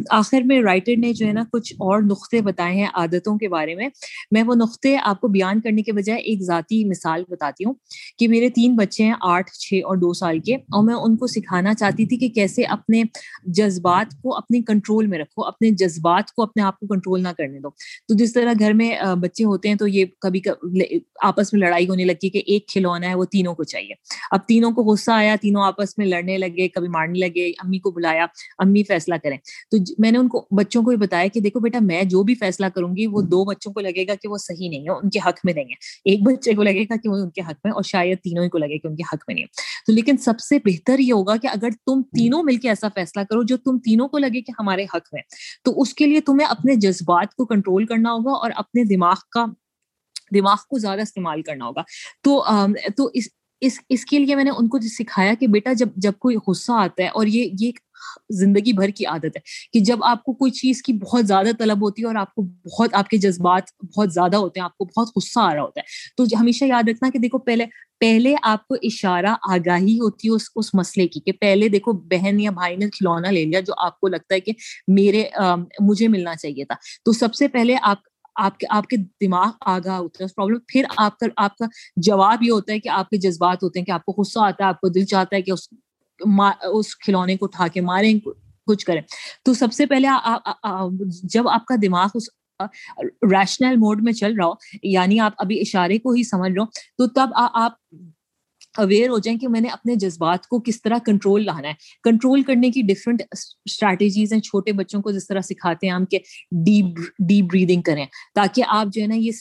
آخر میں رائٹر نے جو ہے نا کچھ اور نقطے بتائے ہیں عادتوں کے بارے میں۔ میں وہ نقطے آپ کو بیان کرنے کے بجائے ایک ذاتی مثال بتاتی ہوں کہ میرے تین بچے ہیں، آٹھ، چھ اور دو سال کے۔ اور میں ان کو سکھانا چاہتی تھی کہ کیسے اپنے جذبات کو اپنے کنٹرول میں رکھو، اپنے جذبات کو اپنے آپ کو کنٹرول نہ کرنے دو۔ تو جس طرح گھر میں بچے ہوتے ہیں تو یہ کبھی آپس میں لڑائی ہونے لگتی ہے کہ ایک کھلونا ہے، وہ تینوں کو چاہیے۔ اب تینوں کو غصہ آیا، تینوں آپس میں لڑنے لگے، کبھی مارنے لگے، امی کو بلایا، امی فیصلہ کریں۔ تو میں نے ان کو، بچوں کو یہ بتایا کہ دیکھو بیٹا، میں جو بھی فیصلہ کروں گی، وہ دو بچوں کو لگے گا کہ وہ صحیح نہیں ہے ان کے حق میں نہیں ہے۔ ایک بچے کو لگے گا کہ وہ ان کے حق میں اور شاید تینوں ہی کو لگے کہ ان کے حق میں نہیں ہے۔ تو لیکن سب سے بہتر یہ ہوگا کہ اگر تم تینوں مل کے ایسا فیصلہ کرو جو تم تینوں کو لگے کہ ہمارے حق میں تو اس کے لیے تمہیں اپنے جذبات کو کنٹرول کرنا ہوگا اور اپنے دماغ کا، دماغ کو زیادہ استعمال کرنا ہوگا۔ تو تو اس اس اس کے لیے میں نے ان کو سکھایا کہ بیٹا جب جب کوئی غصہ آتا ہے اور یہ یہ زندگی بھر کی عادت ہے کہ جب آپ کو کوئی چیز کی بہت زیادہ طلب ہوتی ہے اور آپ کو بہت آپ کے جذبات بہت زیادہ ہوتے ہیں آپ کو بہت غصہ آ رہا ہوتا ہے تو ہمیشہ یاد رکھنا کہ دیکھو پہلے پہلے آپ کو اشارہ آگاہی ہوتی ہے اس اس مسئلے کی کہ پہلے دیکھو بہن یا بھائی نے کھلونا لے لیا جو آپ کو لگتا ہے کہ میرے آ, مجھے ملنا چاہیے تھا تو سب سے پہلے آپ آپ کے آپ کے دماغ آگاہ ہوتا ہے، اس پرابلم پھر آپ کا آپ کا جواب یہ ہوتا ہے کہ آپ کے جذبات ہوتے ہیں، کہ آپ کو غصہ آتا ہے، آپ کو دل چاہتا ہے کہ اس اس کھلونے کو اٹھا کے ماریں کچھ کریں۔ تو سب سے پہلے جب آپ کا دماغ اس ریشنل موڈ میں چل رہا ہو یعنی آپ ابھی اشارے کو ہی سمجھ رہے ہو، تو تب آپ اویئر ہو جائیں کہ میں نے اپنے جذبات کو کس طرح کنٹرول لانا ہے۔ کنٹرول کرنے کی ڈفرینٹ اسٹریٹجیز ہیں، چھوٹے بچوں کو جس طرح سکھاتے ہیں ہم کہ ڈیپ ڈیپ بریدنگ کریں۔ تاکہ آپ جو ہے نا یہ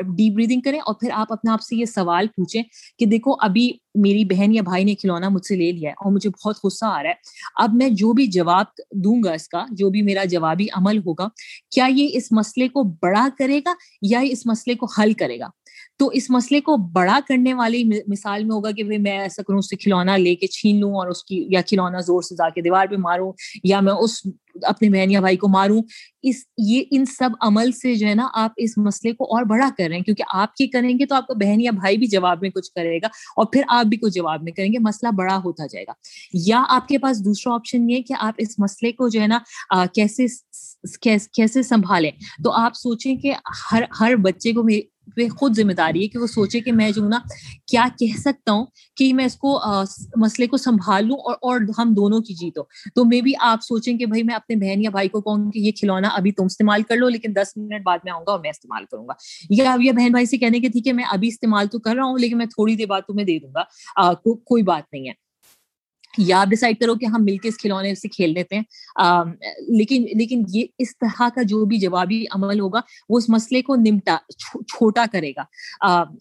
ڈیپ بریدنگ کریں اور پھر آپ اپنے آپ سے یہ سوال پوچھیں کہ دیکھو ابھی میری بہن یا بھائی نے کھلونا مجھ سے لے لیا ہے اور مجھے بہت غصہ آ رہا ہے۔ اب میں جو بھی جواب دوں گا اس کا، جو بھی میرا جوابی عمل ہوگا، کیا یہ اس مسئلے کو بڑا کرے گا یا اس مسئلے کو حل کرے گا؟ تو اس مسئلے کو بڑا کرنے والی مثال میں ہوگا کہ میں ایسا کروں، اس سے کھلونا لے کے چھین لوں اور اس کی، یا کھلونا زور سے جا کے دیوار پہ ماروں، یا میں اس اپنے بہن یا بھائی کو ماروں۔ اس، یہ ان سب عمل سے جو ہے نا آپ اس مسئلے کو اور بڑا کر رہے ہیں۔ کیونکہ آپ کی کریں گے تو آپ کا بہن یا بھائی بھی جواب میں کچھ کرے گا اور پھر آپ بھی کچھ جواب میں کریں گے۔ مسئلہ بڑا ہوتا جائے گا۔ یا آپ کے پاس دوسرا آپشن یہ کہ آپ اس مسئلے کو جو ہے نا کیسے کیسے سنبھالیں؟ تو آپ سوچیں کہ ہر ہر بچے کو پہ خود ذمہ داری ہے کہ وہ سوچے کہ میں جو نا، کیا کہہ سکتا ہوں کہ میں اس کو مسئلے کو سنبھال لوں اور اور ہم دونوں کی جیتو تو مے بھی آپ سوچیں کہ بھائی میں اپنے بہن یا بھائی کو کہوں کہ یہ کھلونا ابھی تم استعمال کر لو، لیکن دس منٹ بعد میں آؤں گا اور میں استعمال کروں گا۔ یا اب یہ بہن بھائی سے کہنے کے ٹھیک ہے، میں ابھی استعمال تو کر رہا ہوں، لیکن میں تھوڑی دیر بعد تمہیں دے دوں گا۔ کوئی بات نہیں ہے۔ یا آپ ڈسائڈ کرو کہ ہم مل کے اس کھلونے سے کھیل لیتے ہیں۔ لیکن لیکن یہ اس طرح کا جو بھی جوابی عمل ہوگا، وہ اس مسئلے کو نمٹا چھوٹا کرے گا۔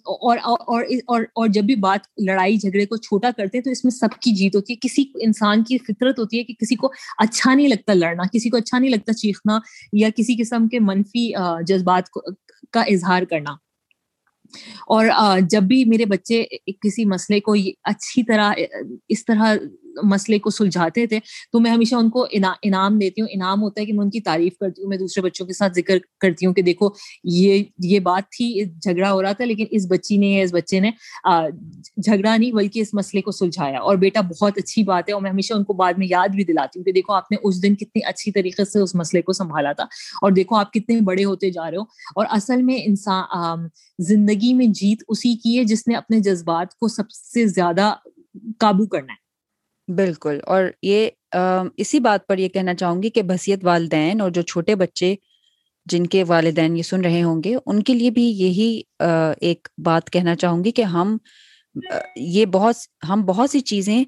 اور اور اور جب بھی بات لڑائی جھگڑے کو چھوٹا کرتے ہیں تو اس میں سب کی جیت ہوتی ہے۔ کسی انسان کی فطرت ہوتی ہے کہ کسی کو اچھا نہیں لگتا لڑنا، کسی کو اچھا نہیں لگتا چیخنا یا کسی قسم کے منفی جذبات کا اظہار کرنا۔ اور جب بھی میرے بچے کسی مسئلے کو اچھی طرح، اس طرح مسئلے کو سلجھاتے تھے، تو میں ہمیشہ ان کو انعام دیتی ہوں، انعام ہوتا ہے کہ میں ان کی تعریف کرتی ہوں، میں دوسرے بچوں کے ساتھ ذکر کرتی ہوں کہ دیکھو، یہ یہ بات تھی جھگڑا ہو رہا تھا، لیکن اس بچی نے اس بچے نے جھگڑا نہیں بلکہ اس مسئلے کو سلجھایا۔ اور بیٹا بہت اچھی بات ہے اور میں ہمیشہ ان کو بعد میں یاد بھی دلاتی ہوں کہ دیکھو، آپ نے اس دن کتنی اچھی طریقے سے اس مسئلے کو سنبھالا تھا۔ اور دیکھو، آپ کتنے بڑے ہوتے جا رہے ہو۔ اور اصل میں انسان زندگی میں جیت اسی کی ہے جس نے اپنے جذبات کو سب سے زیادہ قابو کرنا ہے۔ بالکل، اور یہ اسی بات پر یہ کہنا چاہوں گی کہ بحثیت والدین اور جو چھوٹے بچے جن کے والدین یہ سن رہے ہوں گے، ان کے لیے بھی یہی ایک بات کہنا چاہوں گی کہ ہم یہ بہت، ہم بہت سی چیزیں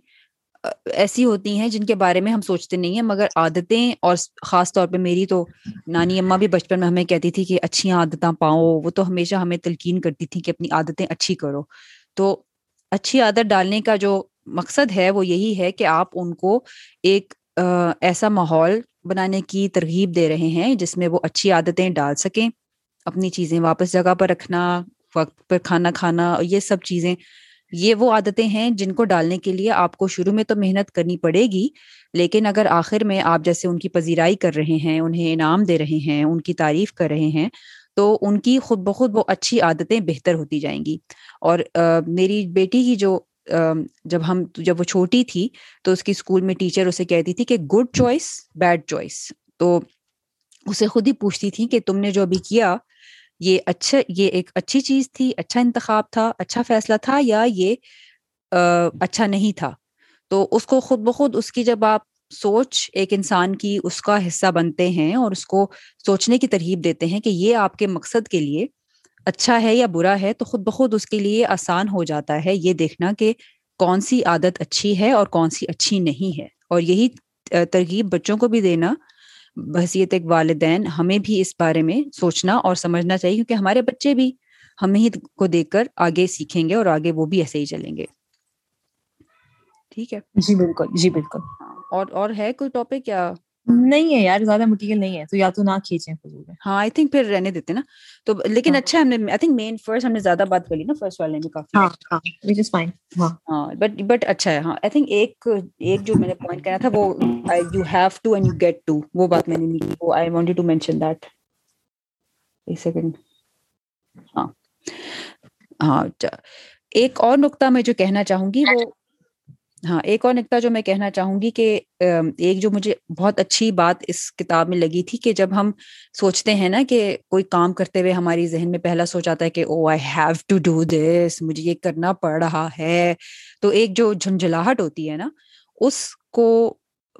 ایسی ہوتی ہیں جن کے بارے میں ہم سوچتے نہیں ہیں، مگر عادتیں، اور خاص طور پہ میری تو نانی اماں بھی بچپن میں ہمیں کہتی تھی کہ اچھی عادتیں پاؤ، وہ تو ہمیشہ ہمیں تلقین کرتی تھی کہ اپنی عادتیں اچھی کرو۔ تو اچھی عادت ڈالنے کا جو مقصد ہے وہ یہی ہے کہ آپ ان کو ایک ایسا ماحول بنانے کی ترغیب دے رہے ہیں جس میں وہ اچھی عادتیں ڈال سکیں، اپنی چیزیں واپس جگہ پر رکھنا، وقت پر کھانا کھانا، یہ سب چیزیں۔ یہ وہ عادتیں ہیں جن کو ڈالنے کے لیے آپ کو شروع میں تو محنت کرنی پڑے گی، لیکن اگر آخر میں آپ جیسے ان کی پذیرائی کر رہے ہیں، انہیں انعام دے رہے ہیں، ان کی تعریف کر رہے ہیں، تو ان کی خود بخود وہ اچھی عادتیں بہتر ہوتی جائیں گی۔ اور میری بیٹی کی جو جب ہم، جب وہ چھوٹی تھی تو اس کی اسکول میں ٹیچر اسے کہتی تھی کہ گڈ چوائس بیڈ چوائس تو اسے خود ہی پوچھتی تھی کہ تم نے جو ابھی کیا، یہ اچھا یہ ایک اچھی چیز تھی اچھا انتخاب تھا اچھا فیصلہ تھا یا یہ اچھا نہیں تھا؟ تو اس کو خود بخود اس کی جب آپ سوچ ایک انسان کی اس کا حصہ بنتے ہیں اور اس کو سوچنے کی ترغیب دیتے ہیں کہ یہ آپ کے مقصد کے لیے اچھا ہے یا برا ہے تو خود بخود اس کے لیے آسان ہو جاتا ہے یہ دیکھنا کہ کون سی عادت اچھی ہے اور کون سی اچھی نہیں ہے۔ اور یہی ترغیب بچوں کو بھی دینا بحثیت ایک والدین ہمیں بھی اس بارے میں سوچنا اور سمجھنا چاہیے کیونکہ ہمارے بچے بھی ہمیں ہی کو دیکھ کر آگے سیکھیں گے اور آگے وہ بھی ایسے ہی چلیں گے۔ ٹھیک ہے؟ جی بالکل جی بالکل۔ اور اور ہے کوئی ٹاپک یا نہیں ہے یار زیادہ مٹیریل نہیں ہے تو یا تو نہ کھینچیں ہاں آئی تھنک پھر رہنے دیتے نا۔ تو لیکن ہاں۔ اچھا ہم نے آئی تھنک مین فرسٹ ہم نے زیادہ بات کری نا فرسٹ والے میں کافی۔ ہاں وچ از فائن ہاں۔ بٹ بٹ اچھا ہے ہاں۔ آئی تھنک ایک ایک جو میں نے پوائنٹ کرنا تھا وہ you have to and you get to وہ بات میں نے نہیں کی۔ وہ I wanted to mention that ایک سیکنڈ ہاں۔ ہاں ایک اور نقطہ میں جو کہنا چاہوں گی وہ ہاں ایک اور نقطہ جو میں کہنا چاہوں گی کہ ایک جو مجھے بہت اچھی بات اس کتاب میں لگی تھی کہ جب ہم سوچتے ہیں نا کہ کوئی کام کرتے ہوئے ہماری ذہن میں پہلا سوچ آتا ہے کہ او I have to do this مجھے یہ کرنا پڑ رہا ہے۔ تو ایک جو جھنجھلاہٹ ہوتی ہے نا، اس کو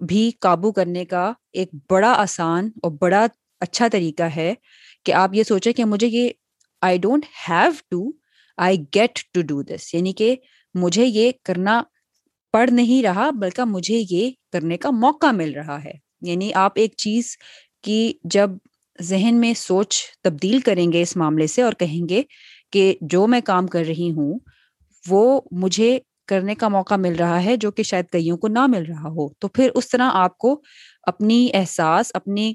بھی قابو کرنے کا ایک بڑا آسان اور بڑا اچھا طریقہ ہے کہ آپ یہ سوچیں کہ مجھے یہ I don't have to I get to do this یعنی کہ مجھے یہ کرنا پڑھ نہیں رہا، بلکہ مجھے یہ کرنے کا موقع مل رہا ہے۔ یعنی آپ ایک چیز کی جب ذہن میں سوچ تبدیل کریں گے اس معاملے سے اور کہیں گے کہ جو میں کام کر رہی ہوں، وہ مجھے کرنے کا موقع مل رہا ہے جو کہ شاید کئیوں کو نہ مل رہا ہو۔ تو پھر اس طرح آپ کو اپنی احساس، اپنی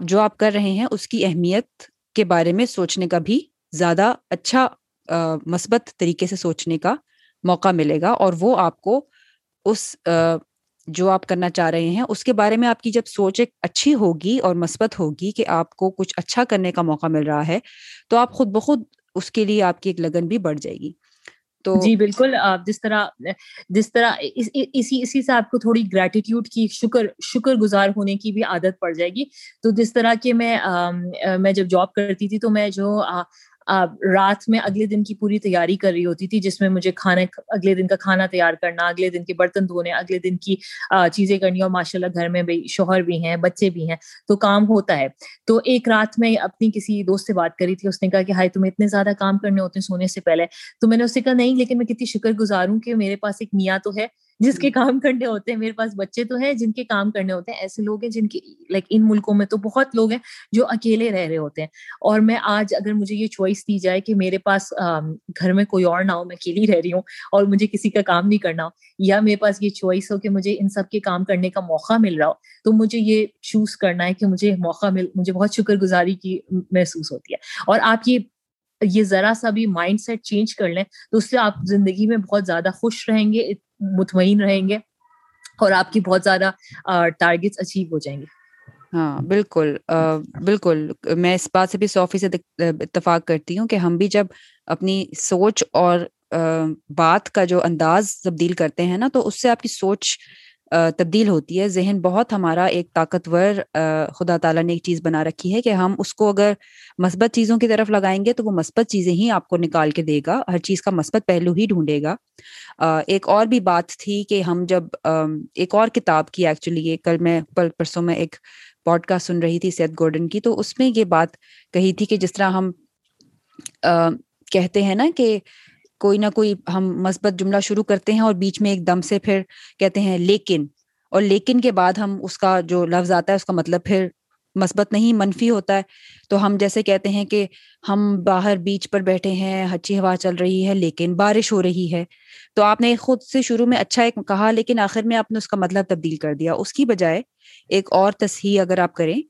جو آپ کر رہے ہیں، اس کی اہمیت کے بارے میں سوچنے کا بھی زیادہ اچھا مثبت طریقے سے سوچنے کا موقع ملے گا اور وہ آپ کو اس جو آپ کرنا چاہ رہے ہیں، اس کے بارے میں آپ کی جب سوچ ایک اچھی ہوگی اور مثبت ہوگی کہ آپ کو کچھ اچھا کرنے کا موقع مل رہا ہے، تو آپ خود بخود اس کے لیے آپ کی ایک لگن بھی بڑھ جائے گی۔ تو جی بالکل جس طرح جس طرح اسی اسی سے آپ کو تھوڑی گریٹیٹیوڈ کی، شکر شکر گزار ہونے کی بھی عادت پڑ جائے گی۔ تو جس طرح کہ میں میں جب جاب کرتی تھی تو میں جو رات میں اگلے دن کی پوری تیاری کر رہی ہوتی تھی، جس میں مجھے کھانا، اگلے دن کا کھانا تیار کرنا، اگلے دن کے برتن دھونے، اگلے دن کی چیزیں کرنی اور ماشاء اللہ گھر میں بھی شوہر بھی ہیں، بچے بھی ہیں، تو کام ہوتا ہے۔ تو ایک رات میں اپنی کسی دوست سے بات کری تھی، اس نے کہا کہ ہائی تمہیں اتنے زیادہ کام کرنے ہوتے ہیں سونے سے پہلے۔ تو میں نے اس سے کہا نہیں، لیکن میں کتنی شکر گزار ہوں کہ میرے پاس ایک میاں تو ہے۔ جس کے کام کرنے ہوتے ہیں میرے پاس بچے تو ہیں جن کے کام کرنے ہوتے ہیں ایسے لوگ ہیں جن کی لائک ان ملکوں میں تو بہت لوگ ہیں جو اکیلے رہ رہے ہوتے ہیں۔ اور میں آج اگر مجھے یہ چوائس دی جائے کہ میرے پاس گھر میں کوئی اور نہ ہو میں اکیلی رہ رہی ہوں اور مجھے کسی کا کام نہیں کرنا ہو یا میرے پاس یہ چوائس ہو کہ مجھے ان سب کے کام کرنے کا موقع مل رہا ہو تو مجھے یہ چوز کرنا ہے کہ مجھے موقع مل مجھے بہت شکر گزاری کی محسوس ہوتی ہے۔ اور آپ یہ یہ ذرا سا بھی مائنڈ سیٹ چینج کر لیں تو اس سے آپ زندگی میں بہت زیادہ خوش رہیں گے مطمئن رہیں گے اور آپ کی بہت زیادہ ٹارگیٹس اچیو ہو جائیں گے۔ ہاں بالکل بالکل۔ میں اس بات سے بھی سو فیصد اتفاق کرتی ہوں کہ ہم بھی جب اپنی سوچ اور بات کا جو انداز تبدیل کرتے ہیں نا تو اس سے آپ کی سوچ تبدیل ہوتی ہے۔ ذہن بہت ہمارا ایک طاقتور خدا تعالیٰ نے ایک چیز بنا رکھی ہے کہ ہم اس کو اگر مثبت چیزوں کی طرف لگائیں گے تو وہ مثبت چیزیں ہی آپ کو نکال کے دے گا۔ ہر چیز کا مثبت پہلو ہی ڈھونڈے گا۔ ایک اور بھی بات تھی کہ ہم جب ایک اور کتاب کی ایکچولی یہ کل میں پرسوں میں ایک پوڈ کاسٹ سن رہی تھی سید گورڈن کی، تو اس میں یہ بات کہی تھی کہ جس طرح ہم کہتے ہیں نا کہ کوئی نہ کوئی ہم مثبت جملہ شروع کرتے ہیں اور بیچ میں ایک دم سے پھر کہتے ہیں لیکن، اور لیکن کے بعد ہم اس کا جو لفظ آتا ہے اس کا مطلب پھر مثبت نہیں، منفی ہوتا ہے۔ تو ہم جیسے کہتے ہیں کہ ہم باہر بیچ پر بیٹھے ہیں اچھی ہوا چل رہی ہے، لیکن بارش ہو رہی ہے۔ تو آپ نے خود سے شروع میں اچھا ایک کہا، لیکن آخر میں آپ نے اس کا مطلب تبدیل کر دیا۔ اس کی بجائے ایک اور تصحیح اگر آپ کریں،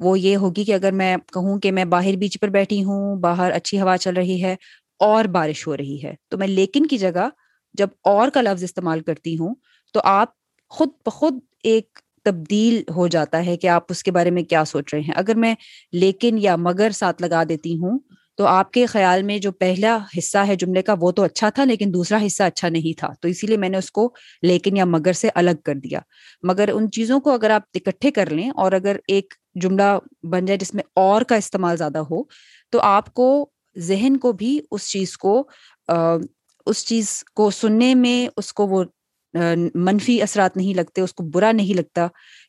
وہ یہ ہوگی کہ اگر میں کہوں کہ میں باہر بیچ پر بیٹھی ہوں، باہر اچھی ہوا چل رہی ہے اور بارش ہو رہی ہے۔ تو میں لیکن کی جگہ جب اور کا لفظ استعمال کرتی ہوں تو آپ خود بخود ایک تبدیل ہو جاتا ہے کہ آپ اس کے بارے میں کیا سوچ رہے ہیں۔ اگر میں لیکن یا مگر ساتھ لگا دیتی ہوں تو آپ کے خیال میں جو پہلا حصہ ہے جملے کا وہ تو اچھا تھا لیکن دوسرا حصہ اچھا نہیں تھا۔ تو اسی لیے میں نے اس کو لیکن یا مگر سے الگ کر دیا۔ مگر ان چیزوں کو اگر آپ اکٹھے کر لیں اور اگر ایک جملہ بن جائے جس میں اور کا استعمال زیادہ ہو تو آپ کو ذہن کو بھی اس چیز کو اس چیز کو سننے میں اس کو وہ منفی اثرات نہیں لگتے، اس کو برا نہیں لگتا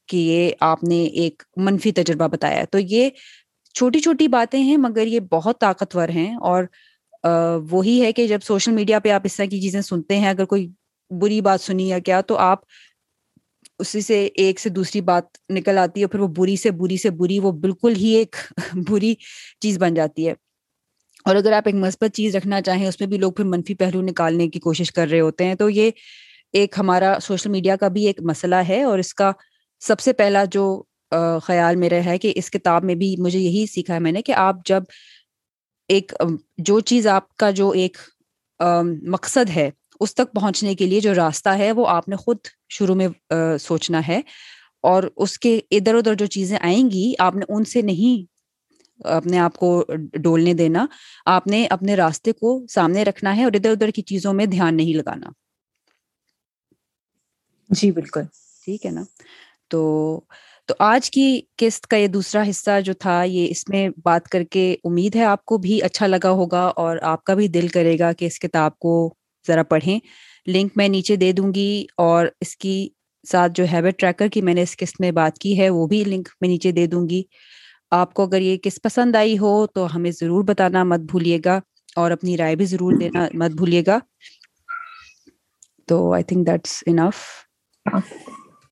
کہ یہ آپ نے ایک منفی تجربہ بتایا۔ تو یہ چھوٹی چھوٹی باتیں ہیں، مگر یہ بہت طاقتور ہیں اور وہی ہے کہ جب سوشل میڈیا پہ آپ اس طرح کی چیزیں سنتے ہیں، اگر کوئی بری بات سنی یا کیا، تو آپ اسی سے ایک سے دوسری بات نکل آتی ہے پھر وہ بری سے بری سے بری، وہ بالکل ہی ایک بری چیز بن جاتی ہے۔ اور اگر آپ ایک مثبت چیز رکھنا چاہیں، اس میں بھی لوگ پھر منفی پہلو نکالنے کی کوشش کر رہے ہوتے ہیں۔ تو یہ ایک ہمارا سوشل میڈیا کا بھی ایک مسئلہ ہے اور اس کا سب سے پہلا جو خیال میرا ہے کہ اس کتاب میں بھی مجھے یہی سیکھا ہے میں نے کہ آپ جب ایک جو چیز آپ کا جو ایک مقصد ہے اس تک پہنچنے کے لیے جو راستہ ہے وہ آپ نے خود شروع میں سوچنا ہے۔ اور اس کے ادھر ادھر جو چیزیں آئیں گی، آپ نے ان سے نہیں اپنے آپ کو ڈولنے دینا آپ نے اپنے راستے کو سامنے رکھنا ہے اور ادھر ادھر کی چیزوں میں دھیان نہیں لگانا۔ جی بالکل۔ ٹھیک ہے نا؟ تو تو آج کی قسط کا یہ دوسرا حصہ جو تھا یہ اس میں بات کر کے امید ہے آپ کو بھی اچھا لگا ہوگا اور آپ کا بھی دل کرے گا کہ اس کتاب کو ذرا پڑھیں۔ لنک میں نیچے دے دوں گی اور اس کی ساتھ جو ہیبٹ ٹریکر کی میں نے اس قسط میں بات کی ہے وہ بھی لنک میں نیچے دے دوں گی۔ آپ کو اگر یہ کس پسند آئی ہو تو ہمیں ضرور بتانا، مت بھولیے گا اور اپنی رائے بھی ضرور دینا، مت بھولیے گا۔ تو آئی تھنک دیٹس انف